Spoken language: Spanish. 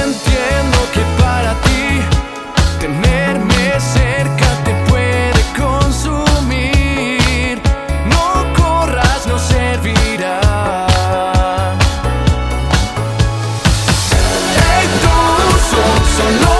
Entiendo que para ti tenerme cerca te puede consumir. No corras, no servirá. Hey, tú, solo